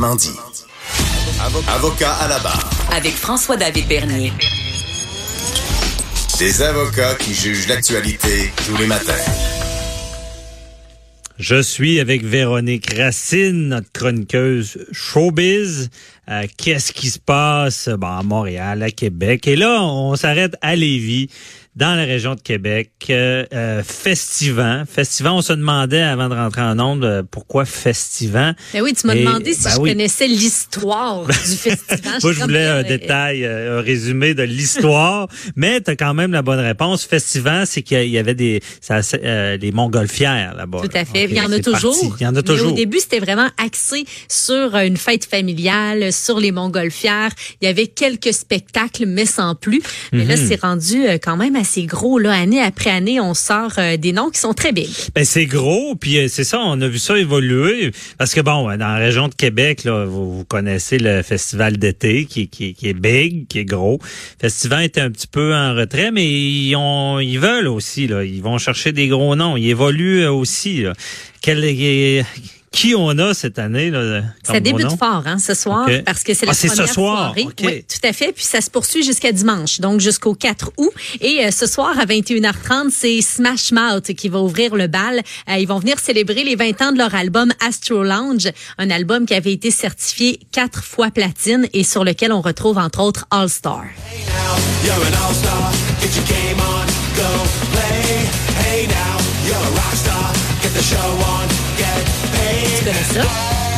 Mandy. Avocat à la barre. Avec François-David Bernier. Des avocats qui jugent l'actualité tous les matins. Je suis avec Véronique Racine, notre chroniqueuse showbiz. Euh, Qu'est-ce qui se passe bon, à Montréal, à Québec? Et là, on s'arrête à Lévis, dans la région de Québec. Euh, euh, Festivant. Festivant, on se demandait avant de rentrer en onde euh, pourquoi Festivant? Ben oui, tu m'as demandé si ben je oui. connaissais l'histoire du festival. Moi, je voulais un détail, euh, un résumé de l'histoire, mais tu as quand même la bonne réponse. Festivant, c'est qu'il y avait des ça, euh, les montgolfières là-bas. Tout à fait. Il y en a toujours. parti. Il y en a Mais toujours. au début, c'était vraiment axé sur une fête familiale, sur les montgolfières. Il y avait quelques spectacles, mais sans plus. Mais Mhm. là, c'est rendu quand même assez gros. Là, année après année, on sort euh, des noms qui sont très big. Ben c'est gros, puis euh, c'est ça, on a vu ça évoluer. Parce que bon, euh, dans la région de Québec, là, vous, connaissez le festival d'été qui, qui, qui est big, qui est gros. Le festival était un petit peu en retrait, mais ils ont, ils veulent aussi, là, ils vont chercher des gros noms. Ils évoluent aussi. Qui on a cette année là Ça débute nom? fort hein, ce soir parce que c'est Ah, la c'est ce première soir, soirée. Oui, tout à fait. Puis ça se poursuit jusqu'à dimanche, donc jusqu'au 4 août. Et euh, ce soir à 21h30, c'est Smash Mouth qui va ouvrir le bal. Euh, ils vont venir célébrer les 20 ans de leur album Astro Lounge, un album qui avait été certifié quatre fois platine et sur lequel on retrouve entre autres All Star. You're an all-star, get your game on, go play. Hey now, you're a rock star, get the show on,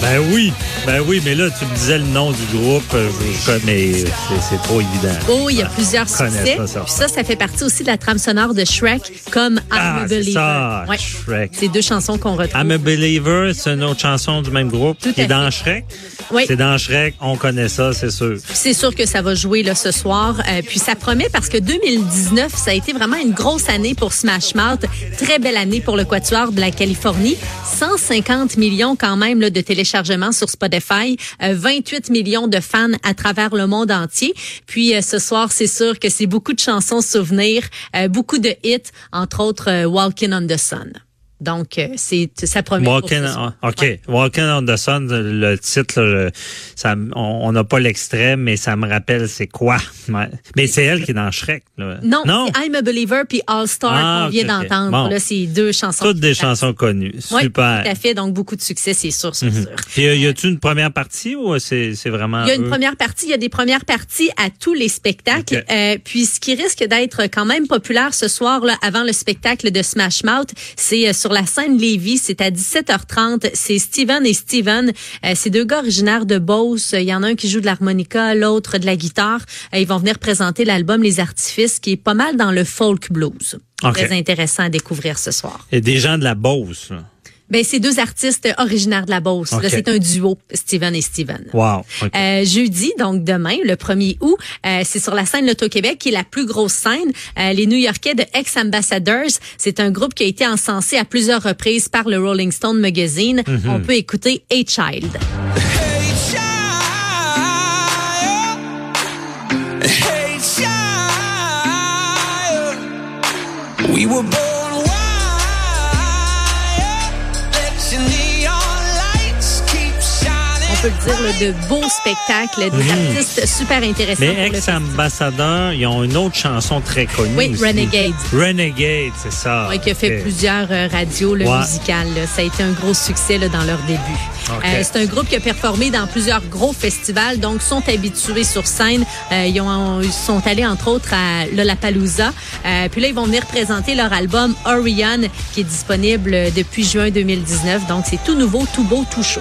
Ben oui, ben oui, mais là tu me disais le nom du groupe, euh, je connais, c'est trop évident. Oh, il y a plusieurs succès. ça. Puis ça, ça fait partie aussi de la trame sonore de Shrek, comme I'm Ah, a Believer. ça, Ouais. Shrek. C'est deux chansons qu'on retrouve. I'm a Believer, c'est une autre chanson du même groupe Tout qui est dans. Shrek. Oui. C'est dans Shrek, on connaît ça, c'est sûr. C'est sûr que ça va jouer là ce soir. Euh, puis ça promet parce que 2019, ça a été vraiment une grosse année pour Smash Mouth. Très belle année pour le Quatuor de la Californie. 150 millions quand même là, de téléchargements sur Spotify. Euh, 28 millions de fans à travers le monde entier. Puis euh, ce soir, c'est sûr que c'est beaucoup de chansons souvenirs, euh, beaucoup de hits, entre autres euh, Walking on the Sun. Donc, euh, c'est promet. pour Walking, on- OK. Ouais. Walking on the Sun, le titre, là, ça, on n'a pas l'extrait, mais ça me rappelle c'est quoi. Mais c'est elle qui est dans Shrek. Là. Non, c'est I'm a Believer puis All Star Ah, qu'on vient d'entendre. Bon. Là, c'est deux chansons. Toutes des chansons connues. Super. tout à fait. Donc, beaucoup de succès, c'est sûr, c'est sûr. Puis, euh, y a-tu une première partie ou c'est c'est vraiment Il y a une eux? première partie, il y a des premières parties à tous les spectacles. Euh, puis ce qui risque d'être quand même populaire ce soir, là, avant le spectacle de Smash Mouth, c'est sur la scène Lévis, c'est à 17h30. C'est Steven et Steven. Euh, c'est deux gars originaires de Beauce. Il y en a un qui joue de l'harmonica, l'autre de la guitare. Euh, ils vont venir présenter l'album Les Artifices, qui est pas mal dans le folk blues. Très intéressant à découvrir ce soir. Et des gens de la Beauce. là. Ben, c'est deux artistes originaires de la Beauce. C'est un duo, Steven et Steven. Wow. Euh, jeudi, donc demain, le 1er août, euh, c'est sur la scène Loto-Québec, qui est la plus grosse scène. Euh, les New-Yorkais de Ex-Ambassadors, c'est un groupe qui a été encensé à plusieurs reprises par le Rolling Stone Magazine. Mhm. On peut écouter. Hey child, hey child, we were peut le dire, de beaux spectacles, des artistes super intéressants. Mais pour le festival. ex-ambassadeurs, ils ont une autre chanson très connue. Oui, aussi. Renegade. Renegade, c'est ça. Ouais, qui a fait plusieurs euh, radios le Ouais. musical. là. Ça a été un gros succès là, dans leur début. Euh, c'est un groupe qui a performé dans plusieurs gros festivals, donc sont habitués sur scène. Euh, ils, ont, ils sont allés entre autres à Lollapalooza. Puis là, ils vont venir présenter leur album Orion, qui est disponible depuis juin 2019. Donc c'est tout nouveau, tout beau, tout chaud.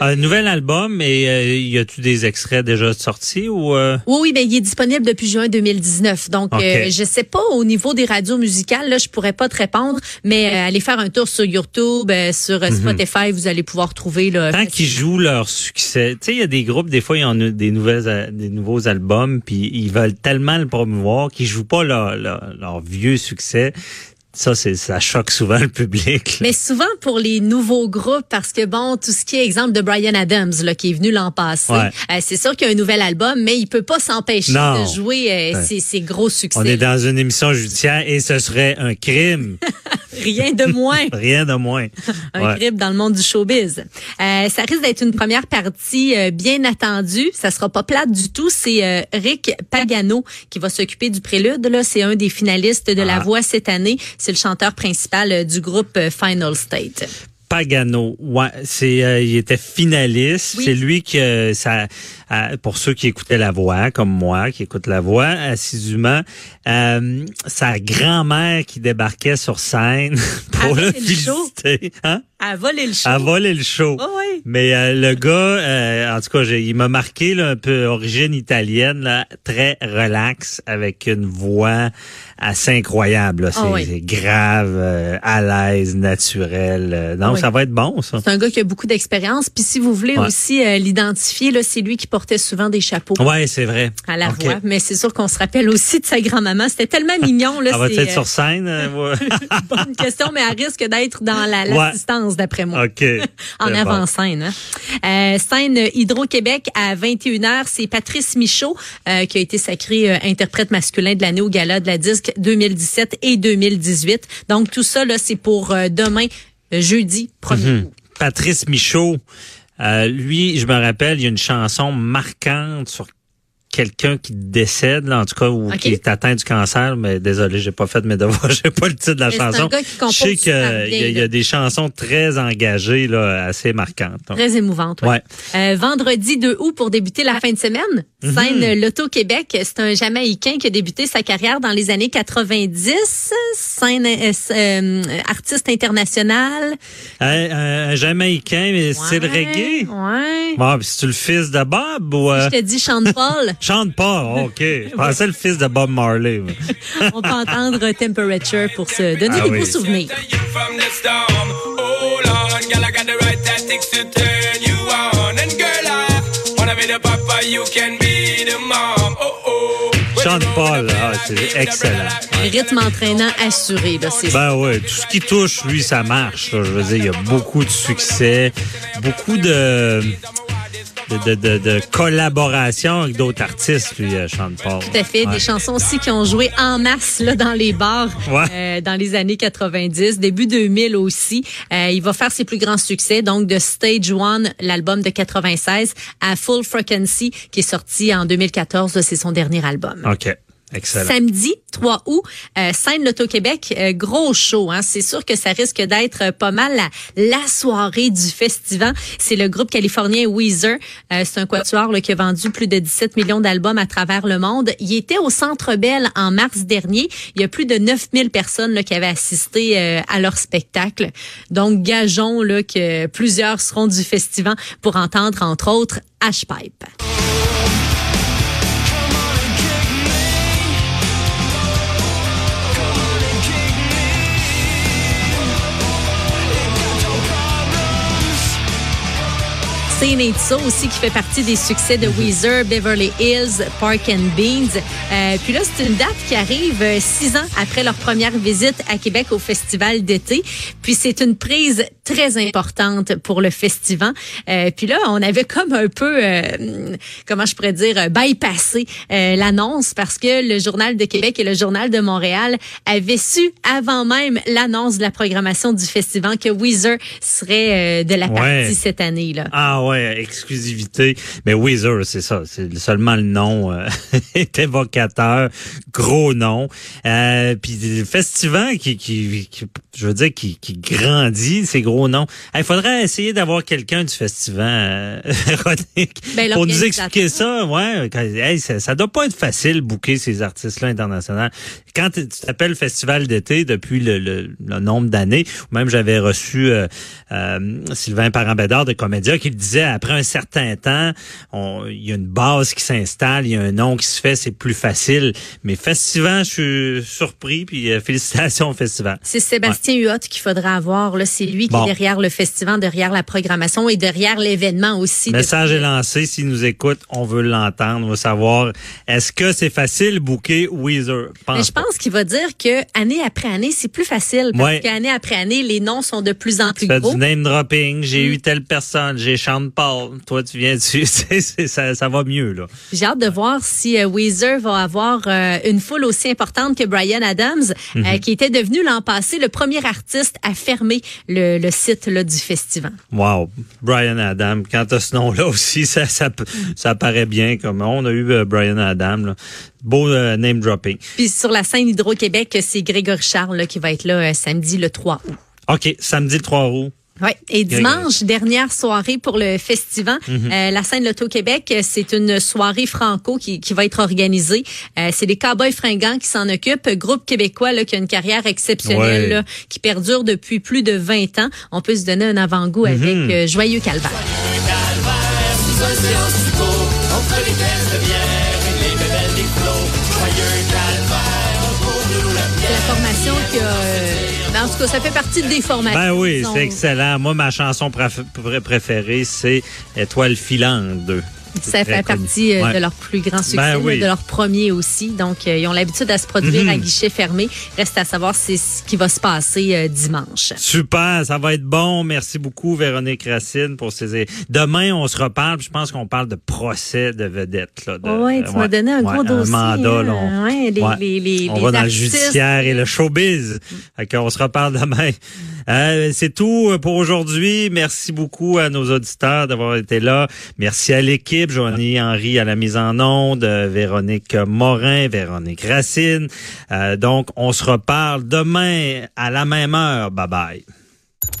Un nouvel album, et euh, y a-tu des extraits déjà sortis ou euh? Oui, oui, ben, il est disponible depuis juin 2019. Donc, euh, je sais pas au niveau des radios musicales, là, je pourrais pas te répondre, mais euh, allez faire un tour sur YouTube, euh, sur euh, Spotify, vous allez pouvoir trouver là. Mhm. Tant qu'ils jouent leur succès, tu sais, il y a des groupes, des fois, ils ont des nouvelles, des nouveaux albums, puis ils veulent tellement le promouvoir qu'ils jouent pas leur, leur, leur vieux succès. Ça, c'est, ça choque souvent le public. Mais souvent pour les nouveaux groupes, parce que bon, tout ce qui est exemple de Brian Adams, là, qui est venu l'an passé, Ouais. euh, c'est sûr qu'il y a un nouvel album, mais il peut pas s'empêcher de jouer euh, Ouais. ses, ses gros succès. On est dans une émission judiciaire et ce serait un crime. Rien de moins. Rien de moins. un Ouais. crime dans le monde du showbiz. Euh, ça risque d'être une première partie euh, bien attendue. Ça sera pas plate du tout. C'est euh, Rick Pagano qui va s'occuper du prélude. Là, c'est un des finalistes de La Ah. Voix cette année. C'est le chanteur principal euh, du groupe euh, Final State. Pagano, ouais, c'est euh, il était finaliste. Oui. C'est lui qui euh, ça euh, pour ceux qui écoutaient la voix comme moi qui écoutent la voix assidûment, euh, sa grand-mère qui débarquait sur scène pour le féliciter, hein, À voler le show. à voler le show. Oh, oui. Mais euh, le gars, euh, en tout cas, il m'a marqué là, un peu origine italienne, là, très relax, avec une voix assez incroyable. C'est Ah oui. c'est grave, euh, à l'aise, naturel. Euh, Non, Ah oui. ça va être bon, ça. C'est un gars qui a beaucoup d'expérience. Puis si vous voulez Ouais. aussi euh, l'identifier, là, c'est lui qui portait souvent des chapeaux Ouais, c'est vrai. à la voix. Mais c'est sûr qu'on se rappelle aussi de sa grand-maman. C'était tellement mignon. Là, Elle va être euh, sur scène? euh, bonne question, mais elle risque d'être dans la- Ouais. l'assistance, d'après moi. OK. En bon. avant-scène. Hein? Euh, scène Hydro-Québec à 21h, c'est Patrice Michaud qui a été sacré interprète masculin de l'année au Gala de la Disque 2017 et 2018. Donc tout ça, là, c'est pour demain, jeudi 1er août. Patrice Michaud, euh, lui, je me rappelle, il y a une chanson marquante sur quelqu'un qui décède, là, en tout cas, ou qui est atteint du cancer, mais désolé, j'ai pas fait mes devoirs, j'ai pas le titre de la Mais c'est chanson. gars qui compose je sais qu'il y, y a des chansons très engagées, là, assez marquantes. hein. Très émouvante. ouais. Ouais. Euh, vendredi 2 août pour débuter la fin de semaine. Mhm. Scène Loto-Québec. C'est un Jamaïcain qui a débuté sa carrière dans les années 90. Scène euh, euh, artiste international. Un, un- Jamaïcain, mais c'est le reggae? Ouais. Bon, c'est-tu le fils de Bob ou... euh, Je te dis Sean Paul. Chante pas, OK. Je pensais le fils de Bob Marley. On peut entendre Temperature pour se donner Ah des oui. beaux souvenirs. Oh oh. Chante pas, là. Ah, c'est excellent. Rythme entraînant assuré, là, c'est Ben ouais, tout ce qui touche, lui, ça marche. là. Je veux dire, il y a beaucoup de succès, beaucoup de de, de, de, de collaboration avec d'autres artistes, lui, euh, chante pas. Tout à fait. Ouais. Des chansons aussi qui ont joué en masse là, dans les bars Ouais. euh, dans les années 90, début 2000 aussi. Euh, il va faire ses plus grands succès, donc de Stage One, l'album de 96, à Full Frequency, qui est sorti en 2014. là, C'est son dernier album. OK. Samedi 3 août, euh, scène Loto-Québec, euh, gros show. Hein. C'est sûr que ça risque d'être euh, pas mal la, soirée du festival. C'est le groupe californien Weezer. Euh, c'est un quatuor là, qui a vendu plus de 17 millions d'albums à travers le monde. Il était au Centre Bell en mars dernier. Il y a plus de 9000 personnes là, qui avaient assisté à leur spectacle. Donc, gageons là, que plusieurs seront du festival pour entendre, entre autres, Ashpipe. C'est Nate So aussi qui fait partie des succès de Weezer, Beverly Hills, Park and Beans. Euh, puis là, c'est une date qui arrive euh, six ans après leur première visite à Québec au festival d'été. Puis c'est une prise très importante pour le festival. Euh, puis là, on avait comme un peu, euh, comment je pourrais dire, bypassé euh, l'annonce parce que le Journal de Québec et le Journal de Montréal avaient su avant même l'annonce de la programmation du festival que Weezer serait euh, de la Ouais. partie cette année. là. Ah ouais, exclusivité. Mais Weezer, c'est ça. C'est seulement le nom euh, est évocateur. Gros nom. Euh, puis le festival qui, qui, qui- je veux dire, qui, qui grandit, ces gros noms. Il faudrait essayer d'avoir quelqu'un du festival, euh, Ben, pour nous expliquer ça. Ouais, hey, ça, ça doit pas être facile bouquer ces artistes-là internationaux. Quand tu t'appelles festival d'été depuis le, le- le nombre d'années, ou même j'avais reçu euh, euh, Sylvain Parent-Bédard de Comédia qui le disait après un certain temps, il y a une base qui s'installe, il y a un nom qui se fait, c'est plus facile. Mais Festival, je suis surpris, puis euh, félicitations au Festival. C'est Sébastien Huot qu'il faudra avoir. Là, c'est lui qui est derrière le festival, derrière la programmation et derrière l'événement aussi. Le message depuis- est lancé. S'il nous écoute, on veut l'entendre. On veut savoir, est-ce que c'est facile booker Weezer? Mais je pense qu'il va dire que année après année, c'est plus facile parce Ouais. qu'année après année, les noms sont de plus en plus Tu fais gros. du name dropping. J'ai Mm. eu telle personne. J'ai Toi, tu viens dessus. Ça, ça va mieux, là. J'ai hâte de voir si euh, Weezer va avoir euh, une foule aussi importante que Brian Adams, Mhm. euh, qui était devenu l'an passé le premier artiste à fermer le, le site là, du festival. Wow. Brian Adam. Quand t'as ce nom-là aussi, ça, ça, ça paraît bien comme on a eu Brian Adam, là. Beau name dropping. Puis sur la scène Hydro-Québec, c'est Grégory Charles là, qui va être là samedi le 3 août. OK. Samedi le 3 août. Ouais. Et dimanche, dernière soirée pour le festival, Mhm. euh, la scène Loto-Québec, euh, c'est une soirée franco qui, qui va être organisée. Euh, c'est les Cowboys fringants qui s'en occupent, groupe québécois là, qui a une carrière exceptionnelle, Ouais. là, qui perdure depuis plus de 20 ans. On peut se donner un avant-goût Mhm. avec euh, Joyeux Calvaire. C'est la formation qui a... en tout cas, ça fait partie des formations. Ben oui, c'est excellent. Moi, ma chanson préf- pré- préférée, c'est Étoile filante 2. Ça fait connu. partie euh, Ouais. de leur plus grand succès, Ben oui. de leur premier aussi. Donc, euh, ils ont l'habitude à se produire Mhm. à guichet fermé. Reste à savoir c'est ce qui va se passer euh, dimanche. Super, ça va être bon. Merci beaucoup, Véronique Racine, pour ces. Demain, on se reparle. Je pense qu'on parle de procès de vedettes. Là, de- Oui, tu m'as donné un gros dossier. Un mandat, là, hein. on- les, on va dans le judiciaire et le showbiz. Fait qu'on se reparle demain. Euh, c'est tout pour aujourd'hui. Merci beaucoup à nos auditeurs d'avoir été là. Merci à l'équipe, Joanie Henry à la mise en onde, euh, Véronique Morin, Véronique Racine. Euh, donc, on se reparle demain à la même heure. Bye bye.